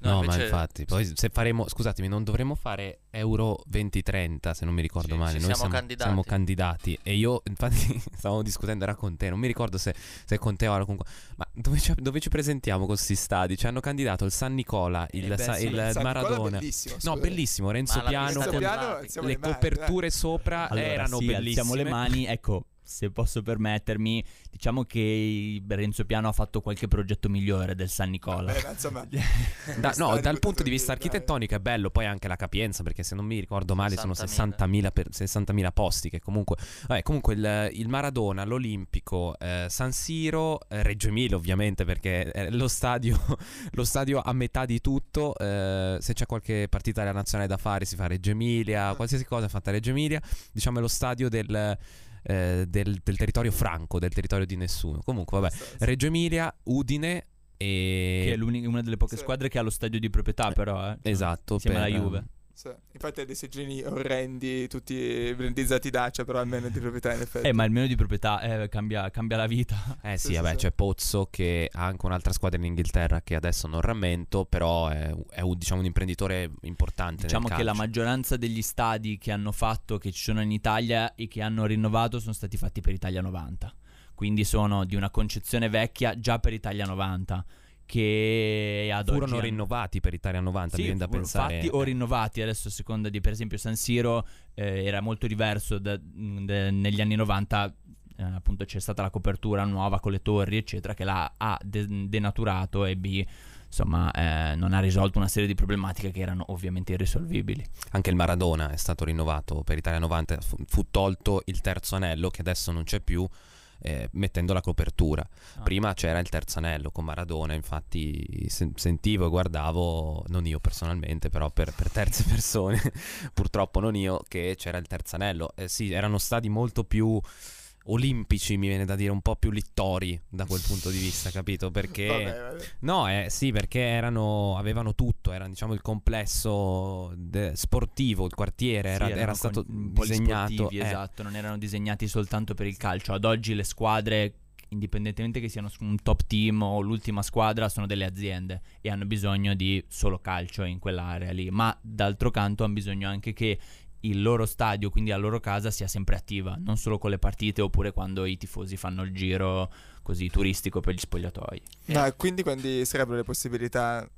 No, ma invece- infatti, poi se faremo, scusatemi, non dovremmo fare Euro 2030, se non mi ricordo Sì, male. Noi siamo siamo, candidati. siamo candidati. E io, infatti, [laughs] stavamo discutendo, era con te. Non mi ricordo se, se con te o era con. Ma dove ci, dove ci presentiamo con questi stadi? Ci hanno candidato il San Nicola, il, Eh beh, sa- il San Maradona. bellissimo, No, bellissimo. Renzo Ma Piano con Piano, siamo le mani, coperture sopra Allora, erano sì, bellissime. alziamo le mani, ecco, se posso permettermi, diciamo che Renzo Piano ha fatto qualche progetto migliore del San Nicola. Beh, ma insomma, [laughs] Da- no, dal punto di vista dai. architettonico è bello, poi anche la capienza, perché se non mi ricordo male sono 60.000. 60.000, per- 60.000 posti, che comunque... Vabbè, comunque il, il Maradona, l'Olimpico, eh, San Siro, eh, Reggio Emilia ovviamente, perché è lo stadio, [laughs] lo stadio a metà di tutto, eh, se c'è qualche partita della nazionale da fare si fa Reggio Emilia, qualsiasi cosa è fatta a Reggio Emilia, diciamo è lo stadio del... eh, del, del territorio franco, del territorio di nessuno. Comunque, vabbè, Reggio Emilia, Udine e... Che è una delle poche Sì. squadre che ha lo stadio di proprietà, però. Eh. Esatto, Insieme per- alla Juve. Sì. Infatti ha dei seggiolini orrendi, tutti brandizzati Dacia, però almeno di proprietà in effetti. Eh, ma almeno di proprietà eh, cambia, cambia la vita. Eh sì, Sì, sì, vabbè, sì. c'è Pozzo che ha anche un'altra squadra in Inghilterra che adesso non rammento, però è, è un, diciamo, un imprenditore importante. Diciamo nel che la maggioranza degli stadi che hanno fatto, che ci sono in Italia e che hanno rinnovato, sono stati fatti per Italia 90. Quindi sono di una concezione vecchia già per Italia 90. Che ad furono oggi rinnovati per Italia 90, Sì, viene da pensare. fatti o rinnovati adesso a seconda di per esempio San Siro eh, era molto diverso da- mh, de- negli anni 90 eh, appunto c'è stata la copertura nuova con le torri eccetera che l'ha A de- denaturato e B insomma eh, non ha risolto una serie di problematiche che erano ovviamente irrisolvibili Anche il Maradona è stato rinnovato per Italia 90, fu, fu tolto il terzo anello che adesso non c'è più. Eh, mettendo la copertura Ah. prima c'era il terzo anello con Maradona infatti sen- sentivo e guardavo non io personalmente però per, per terze [laughs] persone purtroppo non io che c'era il terzo anello eh, sì erano stati molto più olimpici mi viene da dire un po' più littori da quel punto di vista capito perché Vabbè, vabbè. No, eh, sì, perché erano, avevano tutto, era diciamo il complesso de- sportivo, il quartiere era, Sì, era erano stato disegnato. eh, esatto non erano disegnati soltanto per il calcio ad oggi le squadre indipendentemente che siano un top team o l'ultima squadra sono delle aziende e hanno bisogno di solo calcio in quell'area lì ma d'altro canto hanno bisogno anche che il loro stadio, quindi la loro casa, sia sempre attiva, non solo con le partite oppure quando i tifosi fanno il giro così turistico per gli spogliatoi. No, e quindi quindi sarebbero le possibilità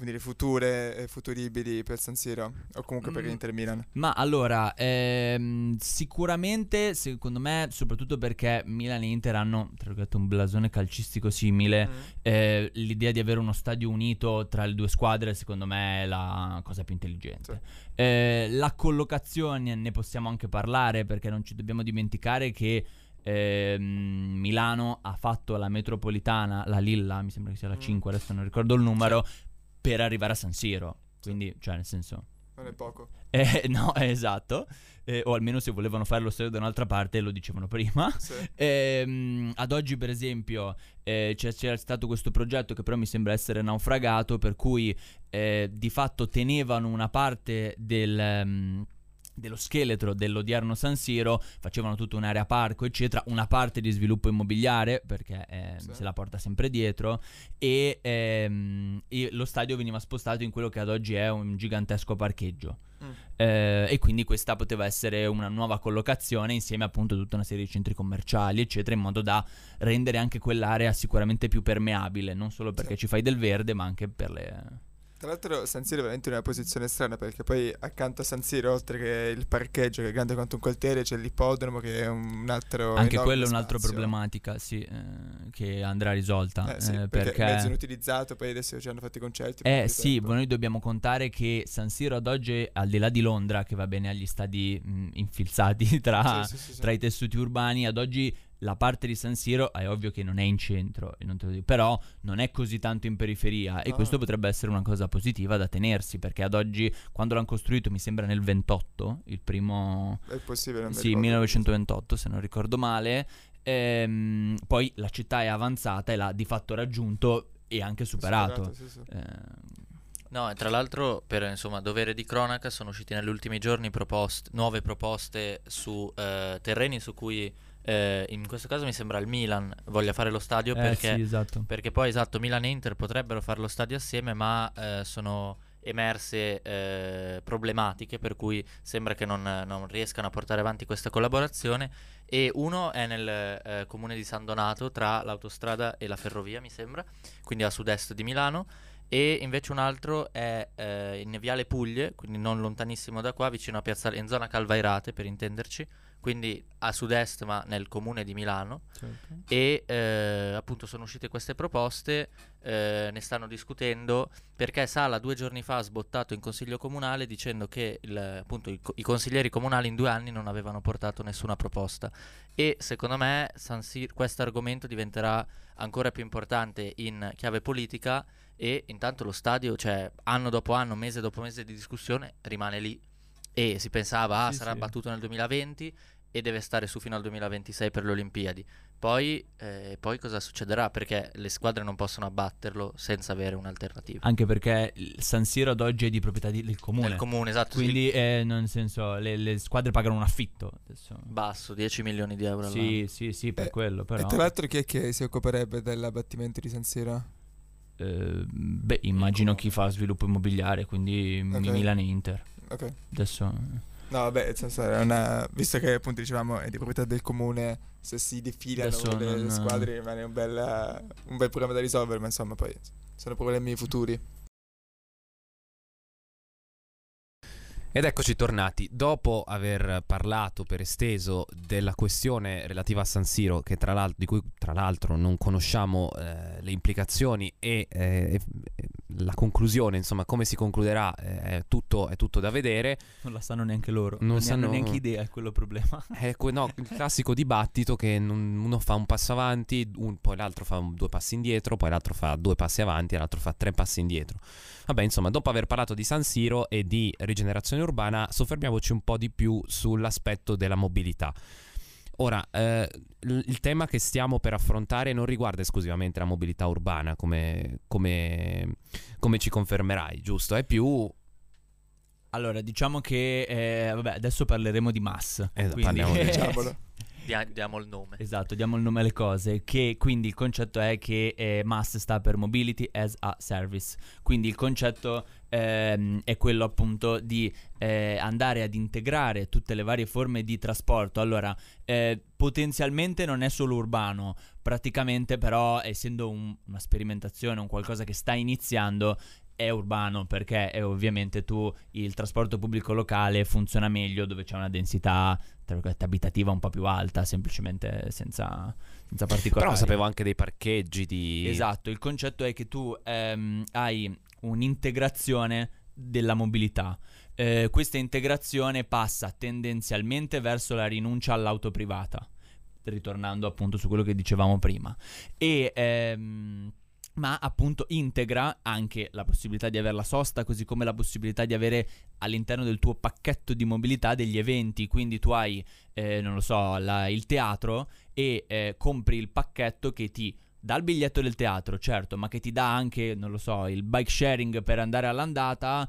dire, future e futuribili per San Siro o comunque per Mm. l'Inter Milan. Ma allora, ehm, sicuramente, secondo me, soprattutto perché Milan e Inter hanno, tra virgolette, un blasone calcistico simile, eh, l'idea di avere uno stadio unito tra le due squadre, secondo me, è la cosa più intelligente. Eh, la collocazione ne possiamo anche parlare perché non ci dobbiamo dimenticare che ehm, Milano ha fatto la metropolitana, la Lilla, mi sembra che sia la Mm. 5, adesso non ricordo il numero, per arrivare a San Siro. Quindi, cioè, nel senso... Non è poco. [laughs] Eh, no, eh, esatto. Eh, o almeno se volevano fare lo stadio da un'altra parte lo dicevano prima. Sì. [laughs] Ehm, ad oggi, per esempio, eh, c'è, c'era stato questo progetto che però mi sembra essere naufragato, per cui eh, di fatto tenevano una parte del. ehm, dello scheletro dell'odierno San Siro, facevano tutta un'area parco, eccetera, una parte di sviluppo immobiliare, perché eh, Sì. se la porta sempre dietro, e, ehm, e lo stadio veniva spostato in quello che ad oggi è un gigantesco parcheggio. Mm. Eh, e quindi questa poteva essere una nuova collocazione insieme appunto a tutta una serie di centri commerciali, eccetera, in modo da rendere anche quell'area sicuramente più permeabile, non solo perché Sì. ci fai del verde, ma anche per le... Tra l'altro San Siro è veramente in una posizione strana perché poi accanto a San Siro, oltre che il parcheggio che è grande quanto un coltello, c'è l'ippodromo che è un altro... Anche quello è un'altra problematica, sì, eh, che andrà risolta. Eh, sì, eh, perché, perché... è mezzo inutilizzato, poi adesso ci hanno fatto i concerti. Eh sì, tempo. noi dobbiamo contare che San Siro ad oggi, al di là di Londra, che va bene agli stadi mh, infilzati [laughs] tra, sì, sì. tra i tessuti urbani, ad oggi la parte di San Siro è ovvio che non è in centro, non te lo dico, però non è così tanto in periferia e Ah. questo potrebbe essere una cosa positiva da tenersi perché ad oggi, quando l'hanno costruito, mi sembra nel 28, il primo... È possibile, Sì, ricordo. 1928 se non ricordo male. Ehm, poi la città è avanzata e l'ha di fatto raggiunto e anche superato. sì, sì. Eh, No, e tra l'altro, per insomma, dovere di cronaca, sono usciti negli ultimi giorni proposte- nuove proposte su eh, terreni su cui, eh, in questo caso mi sembra il Milan voglia fare lo stadio eh, perché, sì, esatto. perché poi, esatto, Milan e Inter potrebbero fare lo stadio assieme, ma eh, sono emerse eh, problematiche per cui sembra che non, non riescano a portare avanti questa collaborazione e uno è nel eh, comune di San Donato tra l'autostrada e la ferrovia mi sembra quindi a sud-est di Milano e invece un altro è eh, in Viale Puglie, quindi non lontanissimo da qua, vicino a Piazzale, in zona Calvairate per intenderci, quindi a sud-est ma nel comune di Milano. E eh, appunto sono uscite queste proposte, eh, ne stanno discutendo perché Sala due giorni fa ha sbottato in consiglio comunale dicendo che il- appunto i, co- i consiglieri comunali in due anni non avevano portato nessuna proposta e secondo me Sir- questo argomento diventerà ancora più importante in chiave politica e intanto lo stadio, cioè anno dopo anno, mese dopo mese di discussione, rimane lì e si pensava ah, Sì, sarà sì. battuto nel 2020 e deve stare su fino al 2026 per le Olimpiadi. Poi, eh, poi cosa succederà? Perché le squadre non possono abbatterlo senza avere un'alternativa. Anche perché il San Siro ad oggi è di proprietà di- del comune. Nel comune, esatto. sì, Quindi, eh, nel senso, le, le squadre pagano un affitto. Adesso. basso, 10 milioni di euro all'anno. Sì, sì, sì, per Eh, quello, però. E tra l'altro chi è che si occuperebbe dell'abbattimento di San Siro? Eh, beh, immagino comune. chi fa sviluppo immobiliare, quindi Ok. Milan e Inter. Ok. Adesso. No, vabbè, senso, una... visto che appunto dicevamo è di proprietà del comune, se si defilano le non- squadre rimane un bel, un bel problema da risolvere, ma insomma poi sono problemi futuri. Ed eccoci tornati. Dopo aver parlato per esteso della questione relativa a San Siro, tra di cui tra l'altro non conosciamo eh, le implicazioni e eh, la conclusione, insomma, come si concluderà, eh, è, tutto, è tutto da vedere. Non la sanno neanche loro. Non Non, ne sanno- hanno neanche idea, è quello il problema. [laughs] È que- no, il classico dibattito che non- uno fa un passo avanti, un- poi l'altro fa un- due passi indietro, poi l'altro fa due passi avanti l'altro fa tre passi indietro. Vabbè, insomma, dopo aver parlato di San Siro e di rigenerazione urbana, soffermiamoci un po' di più sull'aspetto della mobilità. Ora, eh, il tema che stiamo per affrontare non riguarda esclusivamente la mobilità urbana, come, come- come ci confermerai, giusto? È più... Allora, diciamo che. eh, vabbè, adesso parleremo di mass. Eh, quindi- parliamo di-. [laughs] Dia- diamo il nome. Esatto, diamo il nome alle cose. Che quindi il concetto è che eh, MAS sta per Mobility as a Service. Quindi il concetto ehm, è quello appunto di eh, andare ad integrare tutte le varie forme di trasporto. Allora, eh, potenzialmente non è solo urbano, praticamente però essendo un- una sperimentazione, un qualcosa che sta iniziando, è urbano perché è ovviamente tu il trasporto pubblico locale funziona meglio dove c'è una densità abitativa un po' più alta, semplicemente senza, senza particolari. Però sapevo anche dei parcheggi di... Esatto, il concetto è che tu ehm, hai un'integrazione della mobilità. Eh, questa integrazione passa tendenzialmente verso la rinuncia all'auto privata, ritornando appunto su quello che dicevamo prima. E... Ehm, ma appunto integra anche la possibilità di avere la sosta, così come la possibilità di avere all'interno del tuo pacchetto di mobilità degli eventi, quindi tu hai, eh, non lo so, la, il teatro e eh, compri il pacchetto che ti dà il biglietto del teatro, certo, ma che ti dà anche, non lo so, il bike sharing per andare all'andata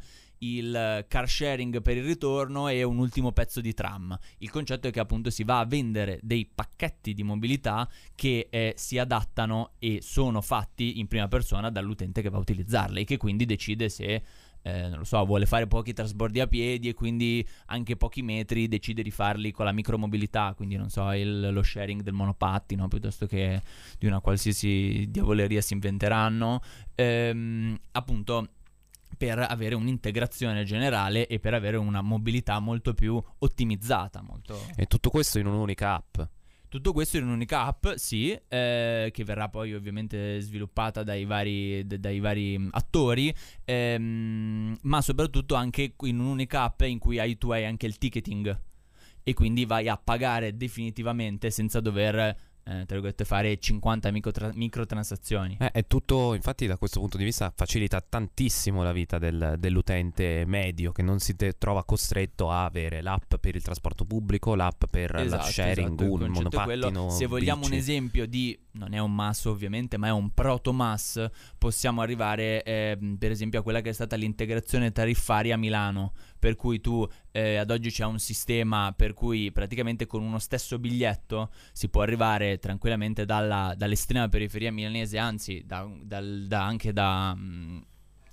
il car sharing per il ritorno e un ultimo pezzo di tram. Il concetto è che appunto si va a vendere dei pacchetti di mobilità che eh, si adattano e sono fatti in prima persona dall'utente che va a utilizzarli e che quindi decide se eh, non lo so, vuole fare pochi trasbordi a piedi e quindi anche pochi metri decide di farli con la micromobilità, quindi non so, il, lo sharing del monopattino piuttosto che di una qualsiasi diavoleria si inventeranno. Ehm, appunto per avere un'integrazione generale e per avere una mobilità molto più ottimizzata. Molto... E tutto questo in un'unica app. Tutto questo in un'unica app, sì, eh, che verrà poi ovviamente sviluppata dai vari, d- dai vari attori, ehm, ma soprattutto anche in un'unica app in cui hai, tu hai anche il ticketing e quindi vai a pagare definitivamente senza dover eh, tra virgolette, fare 50 microtra- microtransazioni. Eh, è tutto, infatti, da questo punto di vista facilita tantissimo la vita del, dell'utente medio che non si te- trova costretto a avere l'app per il trasporto pubblico, l'app per Esatto, la sharing, esatto, un è quello. monopattino. Se vogliamo bici. un esempio di, non è un mass ovviamente, ma è un proto mass, possiamo arrivare ehm, per esempio a quella che è stata l'integrazione tariffaria a Milano, per cui tu eh, ad oggi c'è un sistema per cui praticamente con uno stesso biglietto si può arrivare tranquillamente dalla- dall'estrema periferia milanese, anzi da- dal- da- anche da... mm,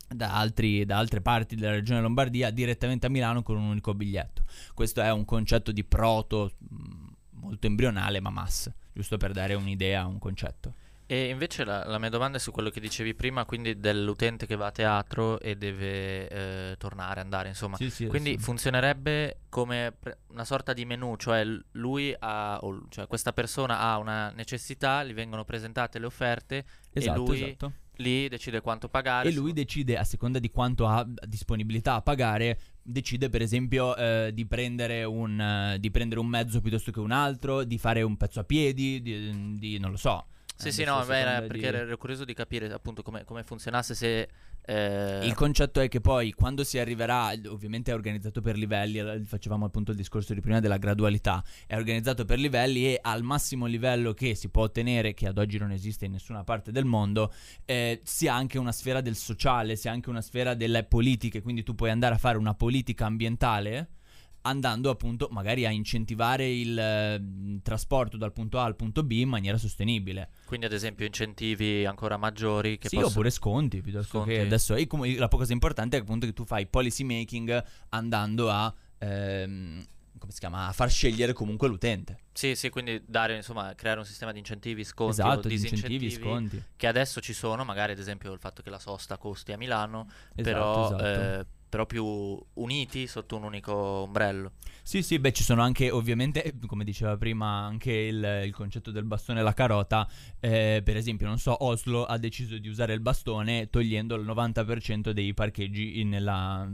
da, altri- da altre parti della regione Lombardia direttamente a Milano con un unico biglietto. Questo è un concetto di proto mh, molto embrionale, ma mass, giusto per dare un'idea, un concetto. E invece la, la mia domanda è su quello che dicevi prima, quindi dell'utente che va a teatro e deve eh, tornare, andare, insomma. Sì, sì, Quindi sì. funzionerebbe come pre- una sorta di menu, cioè lui ha, o cioè questa persona ha una necessità, gli vengono presentate le offerte Esatto, e lui esatto. lì decide quanto pagare. E lui decide, a seconda di quanto ha disponibilità a pagare, decide per esempio eh, di, prendere un, eh, di prendere un mezzo piuttosto che un altro, di fare un pezzo a piedi, di, di- non lo so. Sì, sì, no, beh, era perché di- ero curioso di capire appunto come, come funzionasse se... eh, Il concetto è che poi quando si arriverà, ovviamente è organizzato per livelli, facevamo appunto il discorso di prima della gradualità, è organizzato per livelli e al massimo livello che si può ottenere, che ad oggi non esiste in nessuna parte del mondo, eh, si ha anche una sfera del sociale, si ha anche una sfera delle politiche, quindi tu puoi andare a fare una politica ambientale andando appunto magari a incentivare il eh, trasporto dal punto A al punto B in maniera sostenibile. Quindi ad esempio incentivi ancora maggiori che sì, possono... oppure sconti piuttosto Sconti. che adesso. E come, la cosa importante è appunto che tu fai policy making andando a. ehm, come si chiama? A far scegliere comunque l'utente. Sì, sì, quindi dare, insomma, creare un sistema di incentivi, sconti o esatto, di disincentivi incentivi, sconti. che adesso ci sono, magari ad esempio il fatto che la sosta costi a Milano, Esatto, però, esatto. eh, però più uniti sotto un unico ombrello. Sì, sì, beh, ci sono anche, ovviamente, come diceva prima, anche il, il concetto del bastone e la carota. Eh, per esempio, non so, Oslo ha deciso di usare il bastone togliendo il 90% dei parcheggi in- nella,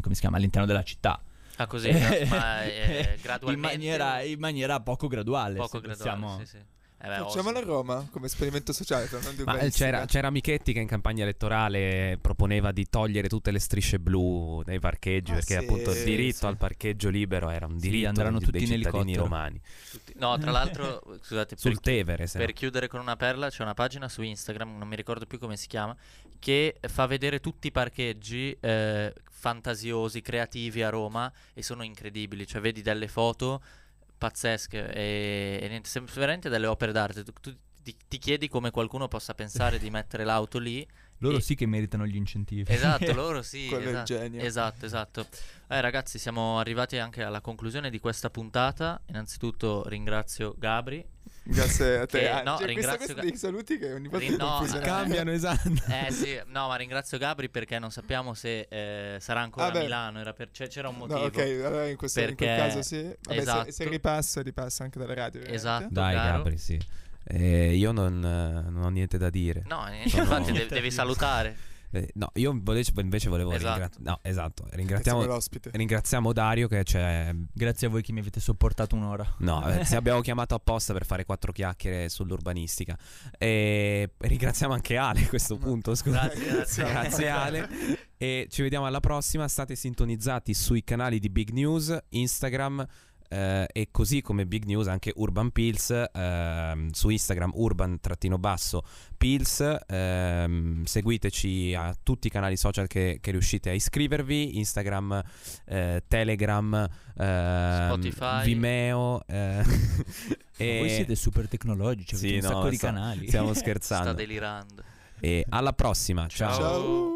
come si chiama, all'interno della città. Ah, così, [laughs] ma eh, in, gradualmente. maniera, in maniera poco graduale. poco graduale, possiamo- sì, sì. Eh beh, Facciamola a. Roma come esperimento sociale, non di Ma eh, c'era, c'era Michetti che in campagna elettorale proponeva di togliere tutte le strisce blu nei parcheggi Ah, perché sì, appunto il sì, diritto sì. al parcheggio libero era un Sì, diritto andranno dei, tutti dei in cittadini romani. Tutti- No, tra l'altro, scusate, Sul per, Tevere, se no. per chiudere con una perla, c'è una pagina su Instagram, non mi ricordo più come si chiama, che fa vedere tutti i parcheggi eh, fantasiosi, creativi a Roma e sono incredibili. Cioè, vedi delle foto pazzesche e, e niente, sem- veramente delle opere d'arte. Tu, tu ti, ti chiedi come qualcuno possa pensare di mettere l'auto lì. Loro E- sì che meritano gli incentivi. Esatto, [laughs] loro sì. Quello è il esatto, genio. Esatto, esatto. Eh, ragazzi, siamo arrivati anche alla conclusione di questa puntata. Innanzitutto ringrazio Gabri Grazie a te. Che- Ange. no, Questa- ringrazio Ga- dei saluti che ogni volta Rin- no. Cambiano, esatto. Eh sì, no, ma ringrazio Gabri perché non sappiamo se eh, sarà ancora Ah, a Milano. Era per- c'è- c'era un motivo. No, ok, allora in, questo, in quel Perché- caso sì. Vabbè, se- esatto. se, ripasso, ripasso anche dalla radio. Esatto. Dai, caro. Gabri, sì. Eh, io non, eh, non ho niente da dire. No, niente, Sono- infatti [laughs] de- devi salutare. Eh, no, io invece, volevo Esatto. ringraziare. No, esatto. Ringraziamo, ringraziamo Dario che c'è. Grazie a voi che mi avete sopportato un'ora. No, eh, [laughs] ti abbiamo chiamato apposta per fare quattro chiacchiere sull'urbanistica. E ringraziamo anche Ale a questo punto. Scusa. Grazie, [laughs] grazie. Grazie Ale. E ci vediamo alla prossima. State sintonizzati sui canali di Big News, Instagram. Eh, e così come Big News anche Urban Pills ehm, su Instagram urban-basso Pills ehm, seguiteci a tutti i canali social che, che riuscite a iscrivervi Instagram eh, Telegram ehm, Spotify. Vimeo eh, [laughs] e Voi siete super tecnologici, avete Sì, un no, sacco di sto- canali. stiamo [laughs] Sta scherzando delirando. e alla prossima ciao. Ciao.